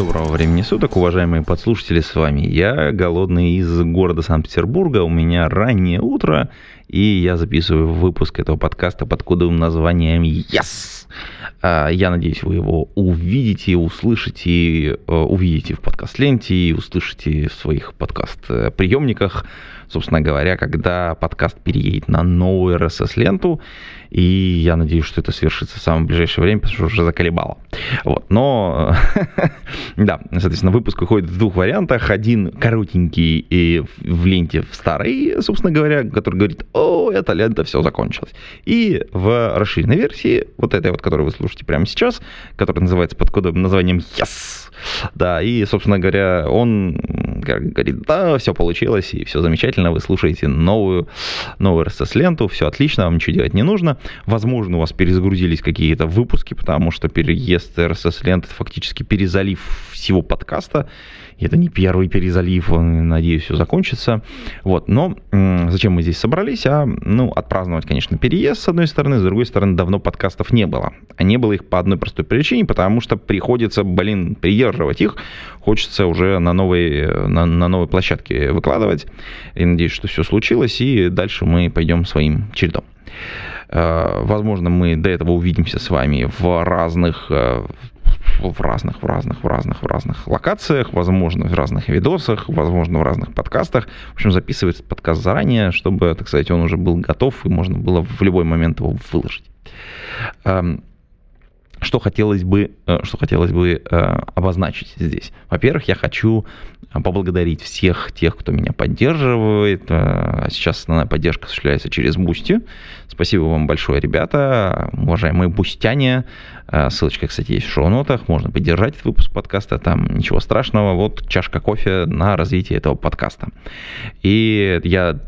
Доброго времени суток, уважаемые подслушатели, с вами я, голодный из города Санкт-Петербурга, у меня раннее утро, и я записываю выпуск этого подкаста под кодовым названием Yes! А, Я надеюсь, вы его увидите, услышите, э, увидите в подкаст-ленте и услышите в своих подкаст-приемниках, собственно говоря, когда подкаст переедет на новую RSS-ленту, и я надеюсь, что это свершится в самое ближайшее время, потому что уже заколебало. Вот. Но, да, соответственно, выпуск выходит в двух вариантах. Один коротенький и в ленте в старой, собственно говоря, который говорит, о, эта лента все закончилась. И в расширенной версии, вот этой вот, которую вы слушаете прямо сейчас, которая называется под кодовым названием Yes. Да, и, собственно говоря, он говорит, да, все получилось, и все замечательно, вы слушаете новую, новую RSS-ленту, все отлично, вам ничего делать не нужно. Возможно, у вас перезагрузились какие-то выпуски, потому что переезд RSS-ленты фактически перезалив всего подкаста, это не первый перезалив, надеюсь, все закончится. Вот, но зачем мы здесь собрались? А, ну, отпраздновать, конечно, переезд, с одной стороны, с другой стороны, давно подкастов не было. А не было их по одной простой причине, потому что приходится, блин, придерживать их, хочется уже на новой, на, на новой площадке выкладывать. И надеюсь, что все случилось, и дальше мы пойдем своим чередом. Э, Возможно, мы до этого увидимся с вами в разных э, в разных, в разных, в разных, в разных локациях, возможно, в разных видосах, возможно, в разных подкастах. В общем, записывается подкаст заранее, чтобы, так сказать, он уже был готов, и можно было в любой момент его выложить. Что хотелось бы, э, что хотелось бы э, обозначить здесь? Во-первых, я хочу поблагодарить всех тех, кто меня поддерживает. Э, Сейчас основная поддержка осуществляется через Boosty. Спасибо вам большое, ребята, уважаемые бустяне. Э, Ссылочка, кстати, есть в шоу-нотах. Можно поддержать этот выпуск подкаста. Там ничего страшного. Вот чашка кофе на развитие этого подкаста. И я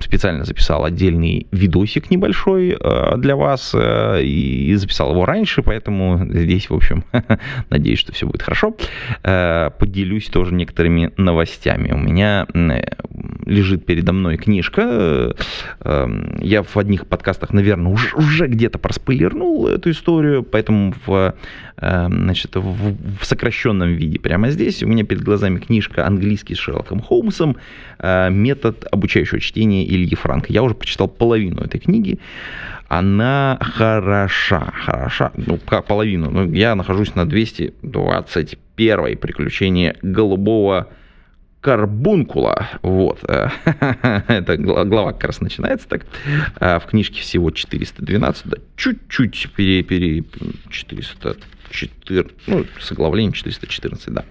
специально записал отдельный видосик небольшой э, для вас э, и записал его раньше, поэтому здесь, в общем, надеюсь, что все будет хорошо. Э, Поделюсь тоже некоторыми новостями. У меня лежит передо мной книжка. Э, э, Я в одних подкастах, наверное, уже, уже где-то проспойлернул эту историю, поэтому в, э, значит, в, в сокращенном виде прямо здесь у меня перед глазами книжка английский с Шерлоком Холмсом э, «Метод обучающего чтения Ильи Франка». Я уже прочитал половину этой книги. Она хороша, хороша, ну, как половину. Ну, я нахожусь на 221 приключение голубого карбункула. Вот. Это гла- глава как раз начинается так. А В книжке всего 412, да, чуть-чуть пере, пере 404, ну, с оглавлением 414, да.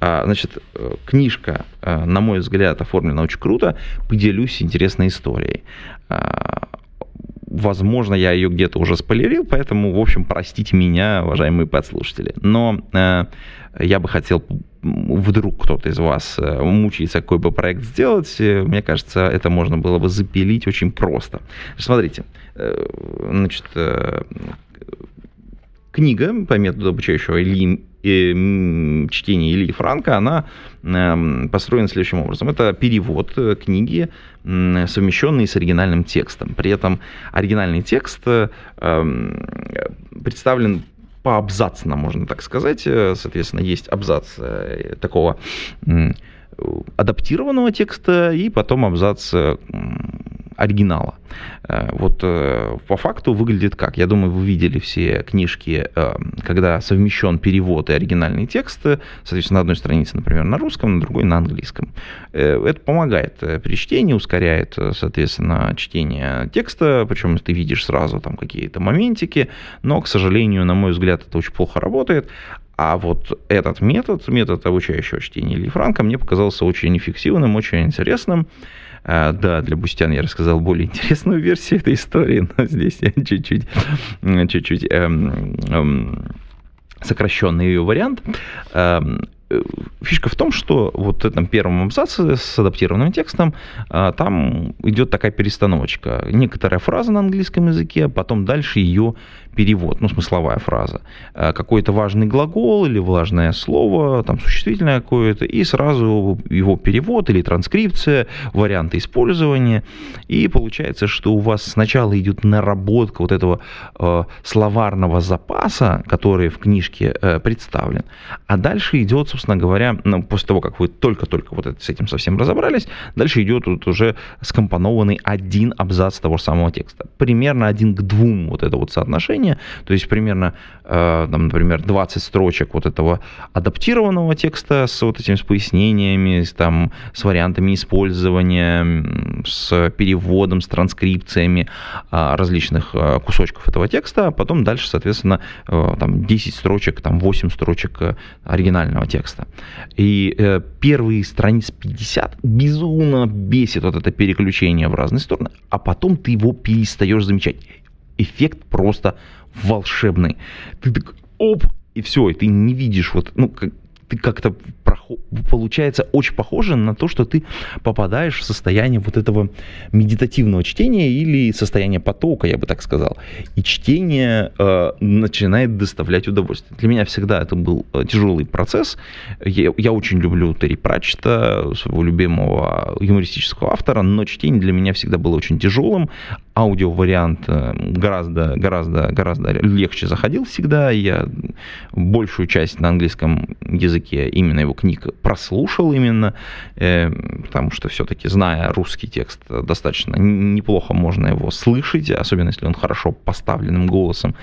А, Значит, э, книжка, э, на мой взгляд, оформлена очень круто. Поделюсь интересной историей. Возможно, я ее где-то уже спойлерил, поэтому, в общем, простите меня, уважаемые подслушатели. Но э, я бы хотел, вдруг кто-то из вас э, мучается, какой бы проект сделать, э, мне кажется, это можно было бы запилить очень просто. Смотрите, э, значит, э, книга по методу обучающего Ильи, э, чтения Ильи Франка, она эм, построена следующим образом. Это перевод э, книги, совмещенный с оригинальным текстом. При этом оригинальный текст э, эм, представлен поабзацно, можно так сказать. Э, Соответственно, есть абзац такого адаптированного текста и потом абзац оригинала. Э, Вот э, по факту выглядит как? Я думаю, вы видели все книжки, э, когда совмещен перевод и оригинальный текст, соответственно, на одной странице, например, на русском, на другой на английском. Это помогает при чтении, ускоряет, соответственно, чтение текста, причем ты видишь сразу там какие-то моментики, но, к сожалению, на мой взгляд, это очень плохо работает. А вот этот метод, метод обучающего чтения Ильи Франка, мне показался очень эффективным, очень интересным. А, Да, для Бустян я рассказал более интересную версию этой истории, но здесь я чуть-чуть, чуть-чуть эм, эм, сокращенный ее вариант. Эм, фишка в том, что вот в этом первом абзаце с адаптированным текстом там идет такая перестановочка. Некоторая фраза на английском языке, а потом дальше ее перевод, ну, смысловая фраза. Какой-то важный глагол или важное слово, там, существительное какое-то, и сразу его перевод или транскрипция, варианты использования. И получается, что у вас сначала идет наработка вот этого э, словарного запаса, который в книжке э, представлен, а дальше идет, собственно говоря, ну, после того, как вы только-только вот с этим совсем разобрались, дальше идет вот уже скомпонованный один абзац того же самого текста. Примерно один к двум вот это вот соотношение, то есть примерно, э, там, например, 20 строчек вот этого адаптированного текста с вот этими с пояснениями, с, там, с вариантами использования, с переводом, с транскрипциями а, различных а, кусочков этого текста, а потом дальше, соответственно, э, там 10 строчек, там 8 строчек э, оригинального текста. И э, первые страниц 50 безумно бесит вот это переключение в разные стороны, а потом ты его перестаешь замечать. Эффект просто волшебный. Ты так, оп, и все, и ты не видишь вот, ну, как, ты как-то получается очень похоже на то, что ты попадаешь в состояние вот этого медитативного чтения или состояние потока, я бы так сказал. И чтение э, начинает доставлять удовольствие. Для меня всегда это был э, тяжелый процесс. Я, я очень люблю Терри Пратчета, своего любимого юмористического автора, но чтение для меня всегда было очень тяжелым. Аудиовариант э, гораздо, гораздо, гораздо легче заходил всегда. Я большую часть на английском языке именно его книг прослушал именно, э, потому что все-таки, зная русский текст, достаточно неплохо можно его слышать, особенно если он хорошо поставленным голосом,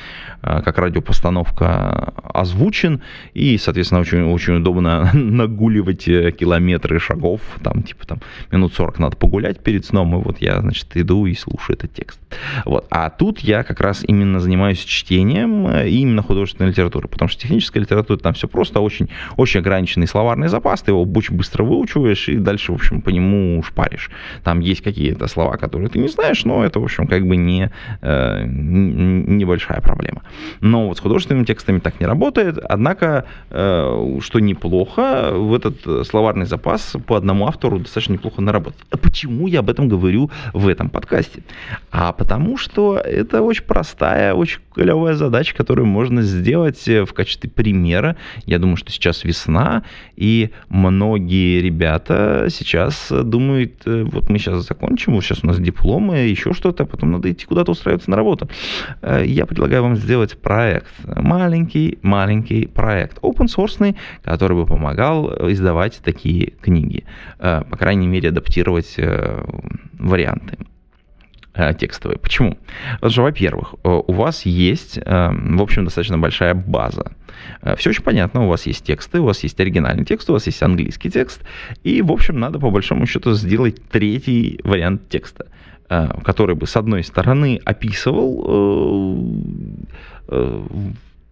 э, как радиопостановка озвучен, и, соответственно, очень, очень удобно нагуливать э, километры шагов, там, типа, там, минут 40 надо погулять перед сном, и вот я, значит, иду и слушаю этот текст. Вот. А тут я как раз именно занимаюсь чтением именно художественной литературы, потому что техническая литература там все просто очень, очень очень ограниченный словарный запас, ты его очень быстро выучиваешь и дальше, в общем, по нему шпаришь. Там есть какие-то слова, которые ты не знаешь, но это, в общем, как бы не, э, небольшая проблема. Но вот с художественными текстами так не работает, однако, э, что неплохо, в этот словарный запас по одному автору достаточно неплохо наработать. А почему я об этом говорю в этом подкасте? А потому что это очень простая, очень клевая задача, которую можно сделать в качестве примера. Я думаю, что сейчас весна и многие ребята сейчас думают, э, вот мы сейчас закончим, вот сейчас у нас дипломы, еще что-то, а потом надо идти куда-то устраиваться на работу. Э, я предлагаю вам сделать проект, маленький-маленький проект, open source, который бы помогал издавать такие книги, э, по крайней мере, адаптировать варианты. Э, текстовые. Почему? Потому что, во-первых, э, у вас есть, э, в общем, достаточно большая база. Все очень понятно, у вас есть тексты, у вас есть оригинальный текст, у вас есть английский текст, и, в общем, надо по большому счету сделать третий вариант текста, который бы, с одной стороны, описывал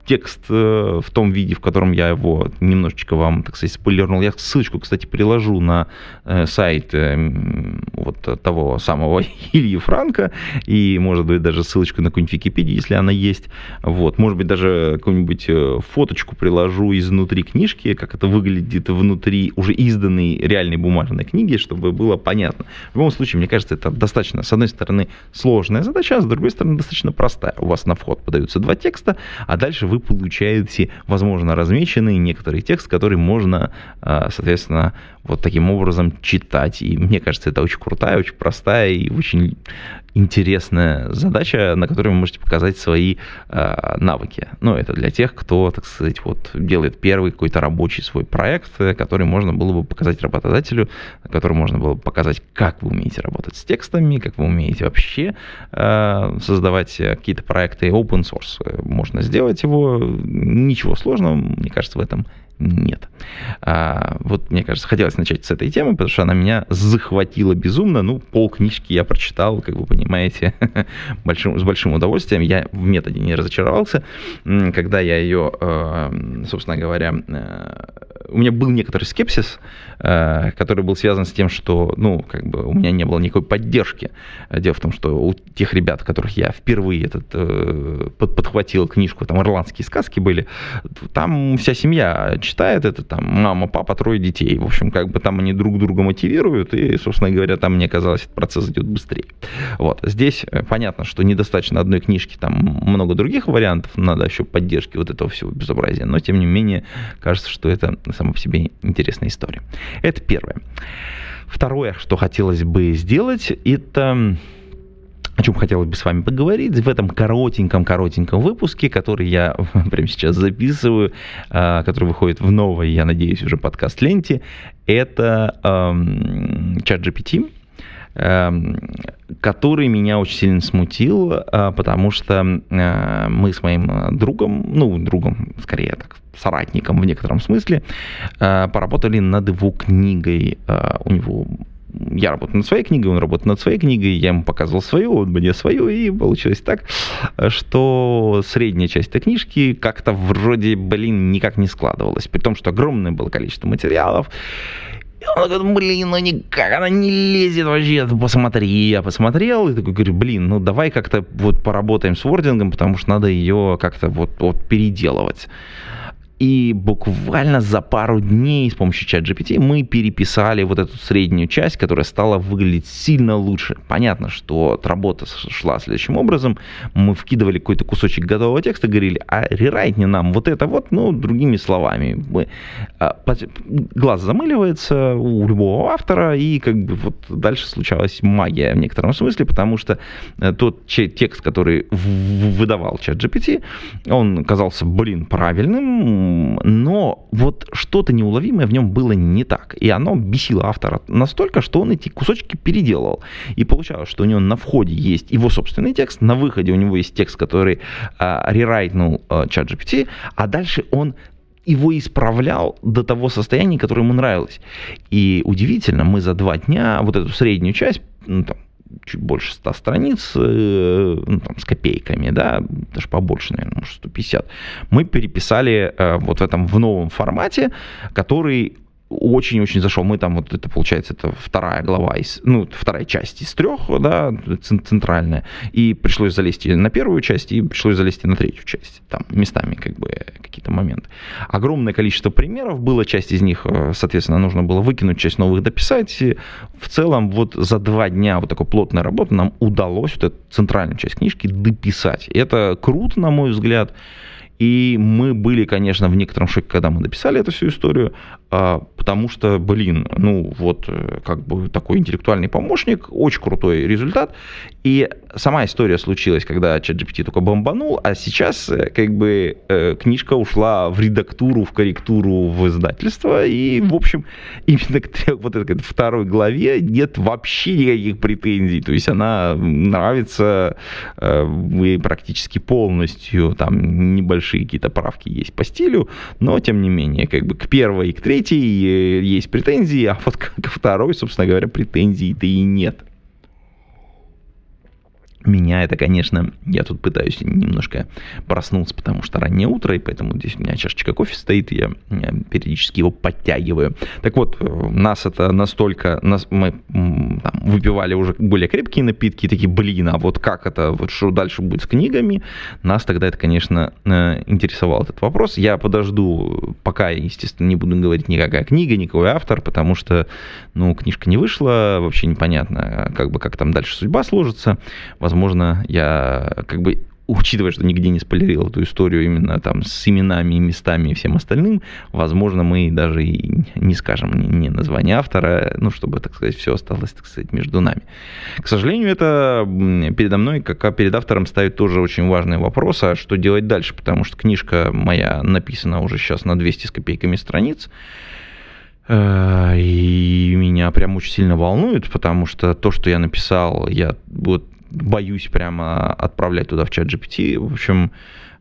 текст э, в том виде, в котором я его немножечко вам, так сказать, спойлернул. Я ссылочку, кстати, приложу на э, сайт э, вот того самого Ильи Франка, и, может быть, даже ссылочку на какую-нибудь Википедию, если она есть. Вот, может быть, даже какую-нибудь фоточку приложу изнутри книжки, как это выглядит внутри уже изданной реальной бумажной книги, чтобы было понятно. В любом случае, мне кажется, это достаточно, с одной стороны, сложная задача, а с другой стороны, достаточно простая. У вас на вход подаются два текста, а дальше вы вы получаете, возможно, размеченный некоторый текст, который можно, а, соответственно, вот таким образом читать. И мне кажется, это очень крутая, очень простая и очень интересная задача, на которой вы можете показать свои э, навыки. Ну, это для тех, кто, так сказать, вот делает первый какой-то рабочий свой проект, который можно было бы показать работодателю, который можно было бы показать, как вы умеете работать с текстами, как вы умеете вообще э, создавать какие-то проекты open source. Можно сделать его, ничего сложного, мне кажется, в этом нет. А, вот, мне кажется, хотелось начать с этой темы, потому что она меня захватила безумно. Ну, пол книжки я прочитал, как вы понимаете, большим, с большим удовольствием. Я в методе не разочаровался. Когда я ее, э, собственно говоря, э, у меня был некоторый скепсис, э, который был связан с тем, что, ну, как бы у меня не было никакой поддержки. Дело в том, что у тех ребят, которых я впервые этот, подхватил книжку, там ирландские сказки были, там вся семья читает, это там мама, папа, трое детей. В общем, как бы там они друг друга мотивируют, и, собственно говоря, там, мне казалось, этот процесс идет быстрее. Вот. Здесь э, понятно, что недостаточно одной книжки, там много других вариантов, надо еще поддержки вот этого всего безобразия, но, тем не менее, кажется, что это само по себе интересная история. Это первое. Второе, что хотелось бы сделать, это о чем хотелось бы с вами поговорить в этом коротеньком-коротеньком выпуске, который я прямо сейчас записываю, а, который выходит в новой, я надеюсь, уже подкаст-ленте, это эм, чат GPT, который меня очень сильно смутил, а, потому что э, мы с моим другом, ну, другом, скорее так, соратником в некотором смысле, поработали над его книгой. У него я работаю над своей книгой, он работает над своей книгой, я ему показывал свою, он мне свою, и получилось так, что средняя часть этой книжки как-то вроде, блин, никак не складывалась, при том, что огромное было количество материалов, и он говорит, блин, ну никак, она не лезет вообще, посмотри. Я посмотрел и такой говорю, блин, ну давай как-то вот поработаем с вордингом, потому что надо ее как-то вот, вот переделывать. И буквально за пару дней с помощью чат GPT мы переписали вот эту среднюю часть, которая стала выглядеть сильно лучше. Понятно, что работа шла следующим образом. Мы вкидывали какой-то кусочек готового текста, говорили, а рерайтни нам вот это вот, ну, другими словами. Мы, а, глаз замыливается у любого автора, и как бы вот дальше случалась магия в некотором смысле, потому что э, тот текст, который выдавал чат GPT, он казался, блин, правильным, но вот что-то неуловимое в нем было не так. И оно бесило автора настолько, что он эти кусочки переделал. И получалось, что у него на входе есть его собственный текст, на выходе у него есть текст, который э, рерайтнул э, чат GPT, а дальше он его исправлял до того состояния, которое ему нравилось. И удивительно, мы за два дня вот эту среднюю часть, ну, там, чуть больше 100 страниц, э, ну, там, с копейками, да, даже побольше, наверное, может, 150, мы переписали э, вот в этом, в новом формате, который очень-очень зашел. Мы там, вот это получается, это вторая глава, из, ну, вторая часть из трех, да, центральная. И пришлось залезть на первую часть, и пришлось залезть на третью часть. Там местами как бы какие-то моменты. Огромное количество примеров было, часть из них, э, соответственно, нужно было выкинуть, часть новых дописать. И в целом вот за два дня вот такой плотной работы нам удалось вот эту центральную часть книжки дописать. И это круто, на мой взгляд. И мы были, конечно, в некотором шоке, когда мы дописали эту всю историю, а, потому что, блин, ну вот э, как бы такой интеллектуальный помощник, очень крутой результат. И сама история случилась, когда ChatGPT только бомбанул, а сейчас э, как бы э, книжка ушла в редактуру, в корректуру, в издательство, и, в общем, именно к вот этой второй главе нет вообще никаких претензий, то есть она нравится э, практически полностью, там небольшие какие-то правки есть по стилю, но, тем не менее, как бы к первой и к третьей третьей есть претензии, а вот ко второй, собственно говоря, претензий-то и нет. Меня это, конечно, я тут пытаюсь немножко проснуться, потому что раннее утро, и поэтому здесь у меня чашечка кофе стоит, и я, я периодически его подтягиваю. Так вот, э, нас это настолько, нас, мы там, выпивали уже более крепкие напитки, такие, блин, а вот как это, вот что дальше будет с книгами? Нас тогда это, конечно, э, интересовал этот вопрос. Я подожду, пока, естественно, не буду говорить никакая книга, никакой автор, потому что, ну, книжка не вышла, вообще непонятно, как бы, как там дальше судьба сложится возможно, я как бы учитывая, что нигде не спойлерил эту историю именно там с именами, местами и всем остальным, возможно, мы даже и не скажем ни, ни название автора, ну, чтобы, так сказать, все осталось, так сказать, между нами. К сожалению, это передо мной, как перед автором, ставит тоже очень важный вопрос, а что делать дальше, потому что книжка моя написана уже сейчас на 200 с копейками страниц, э, и меня прям очень сильно волнует, потому что то, что я написал, я вот боюсь прямо отправлять туда в чат GPT. В общем,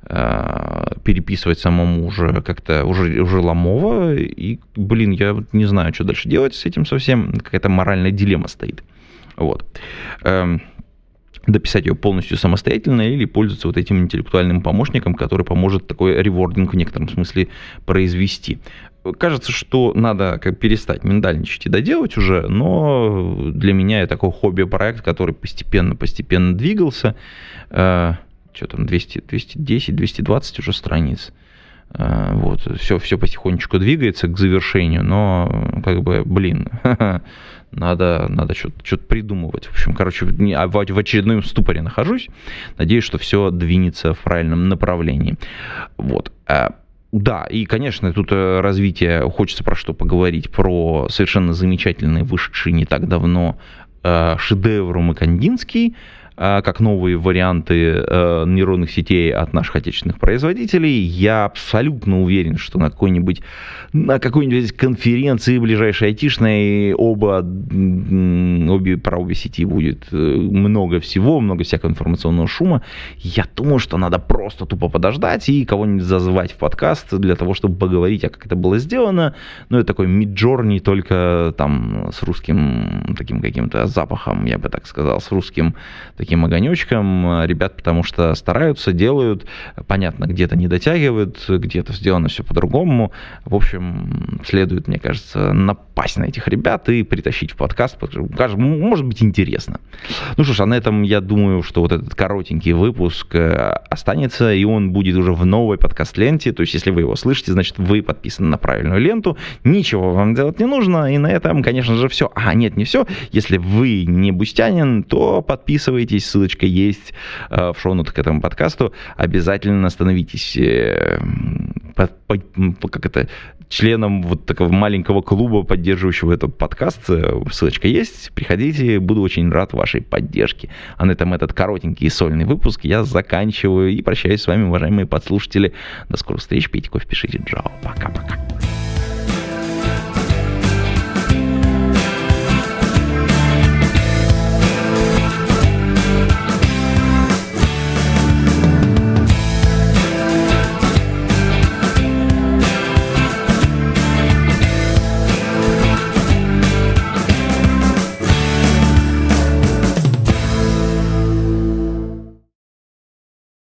э, переписывать самому уже как-то уже, уже ломово. И, блин, я не знаю, что дальше делать с этим совсем. Какая-то моральная дилемма стоит. Вот. Дописать ее полностью самостоятельно или пользоваться вот этим интеллектуальным помощником, который поможет такой ревординг в некотором смысле произвести. Кажется, что надо как перестать миндальничать и доделать уже, но для меня это такой хобби-проект, который постепенно-постепенно двигался. Э, что там, 200, 210, 220 уже страниц. Вот, все, все потихонечку двигается к завершению, но как бы, блин, надо, надо что-то, что придумывать. В общем, короче, а в очередном ступоре нахожусь. Надеюсь, что все двинется в правильном направлении. Вот. Э, да, и, конечно, тут э, развитие, хочется про что поговорить, про совершенно замечательный, вышедший не так давно шедевр Макандинский, как новые варианты э, нейронных сетей от наших отечественных производителей. Я абсолютно уверен, что на какой-нибудь на какой-нибудь конференции ближайшей айтишной оба, обе, про обе сети будет э, много всего, много всякого информационного шума. Я думаю, что надо просто тупо подождать и кого-нибудь зазвать в подкаст для того, чтобы поговорить, а как это было сделано. Ну, это такой миджорни, только там с русским таким каким-то запахом, я бы так сказал, с русским таким огонечком. Ребят, потому что стараются, делают, понятно, где-то не дотягивают, где-то сделано все по-другому. В общем, следует, мне кажется, напасть на этих ребят и притащить в подкаст, что, может быть, интересно. Ну что ж, а на этом я думаю, что вот этот коротенький выпуск э, останется, и он будет уже в новой подкаст-ленте. То есть, если вы его слышите, значит, вы подписаны на правильную ленту. Ничего вам делать не нужно, и на этом, конечно же, все. А, нет, не все. Если вы не бустянин, то подписывайтесь подписывайтесь, ссылочка есть э, в шоу к этому подкасту. Обязательно становитесь э, как это, членом вот такого маленького клуба, поддерживающего этот подкаст. Э, ссылочка есть. Приходите, буду очень рад вашей поддержке. А на этом этот коротенький сольный выпуск я заканчиваю и прощаюсь с вами, уважаемые подслушатели. До скорых встреч, пейте кофе, пишите джао. Пока-пока.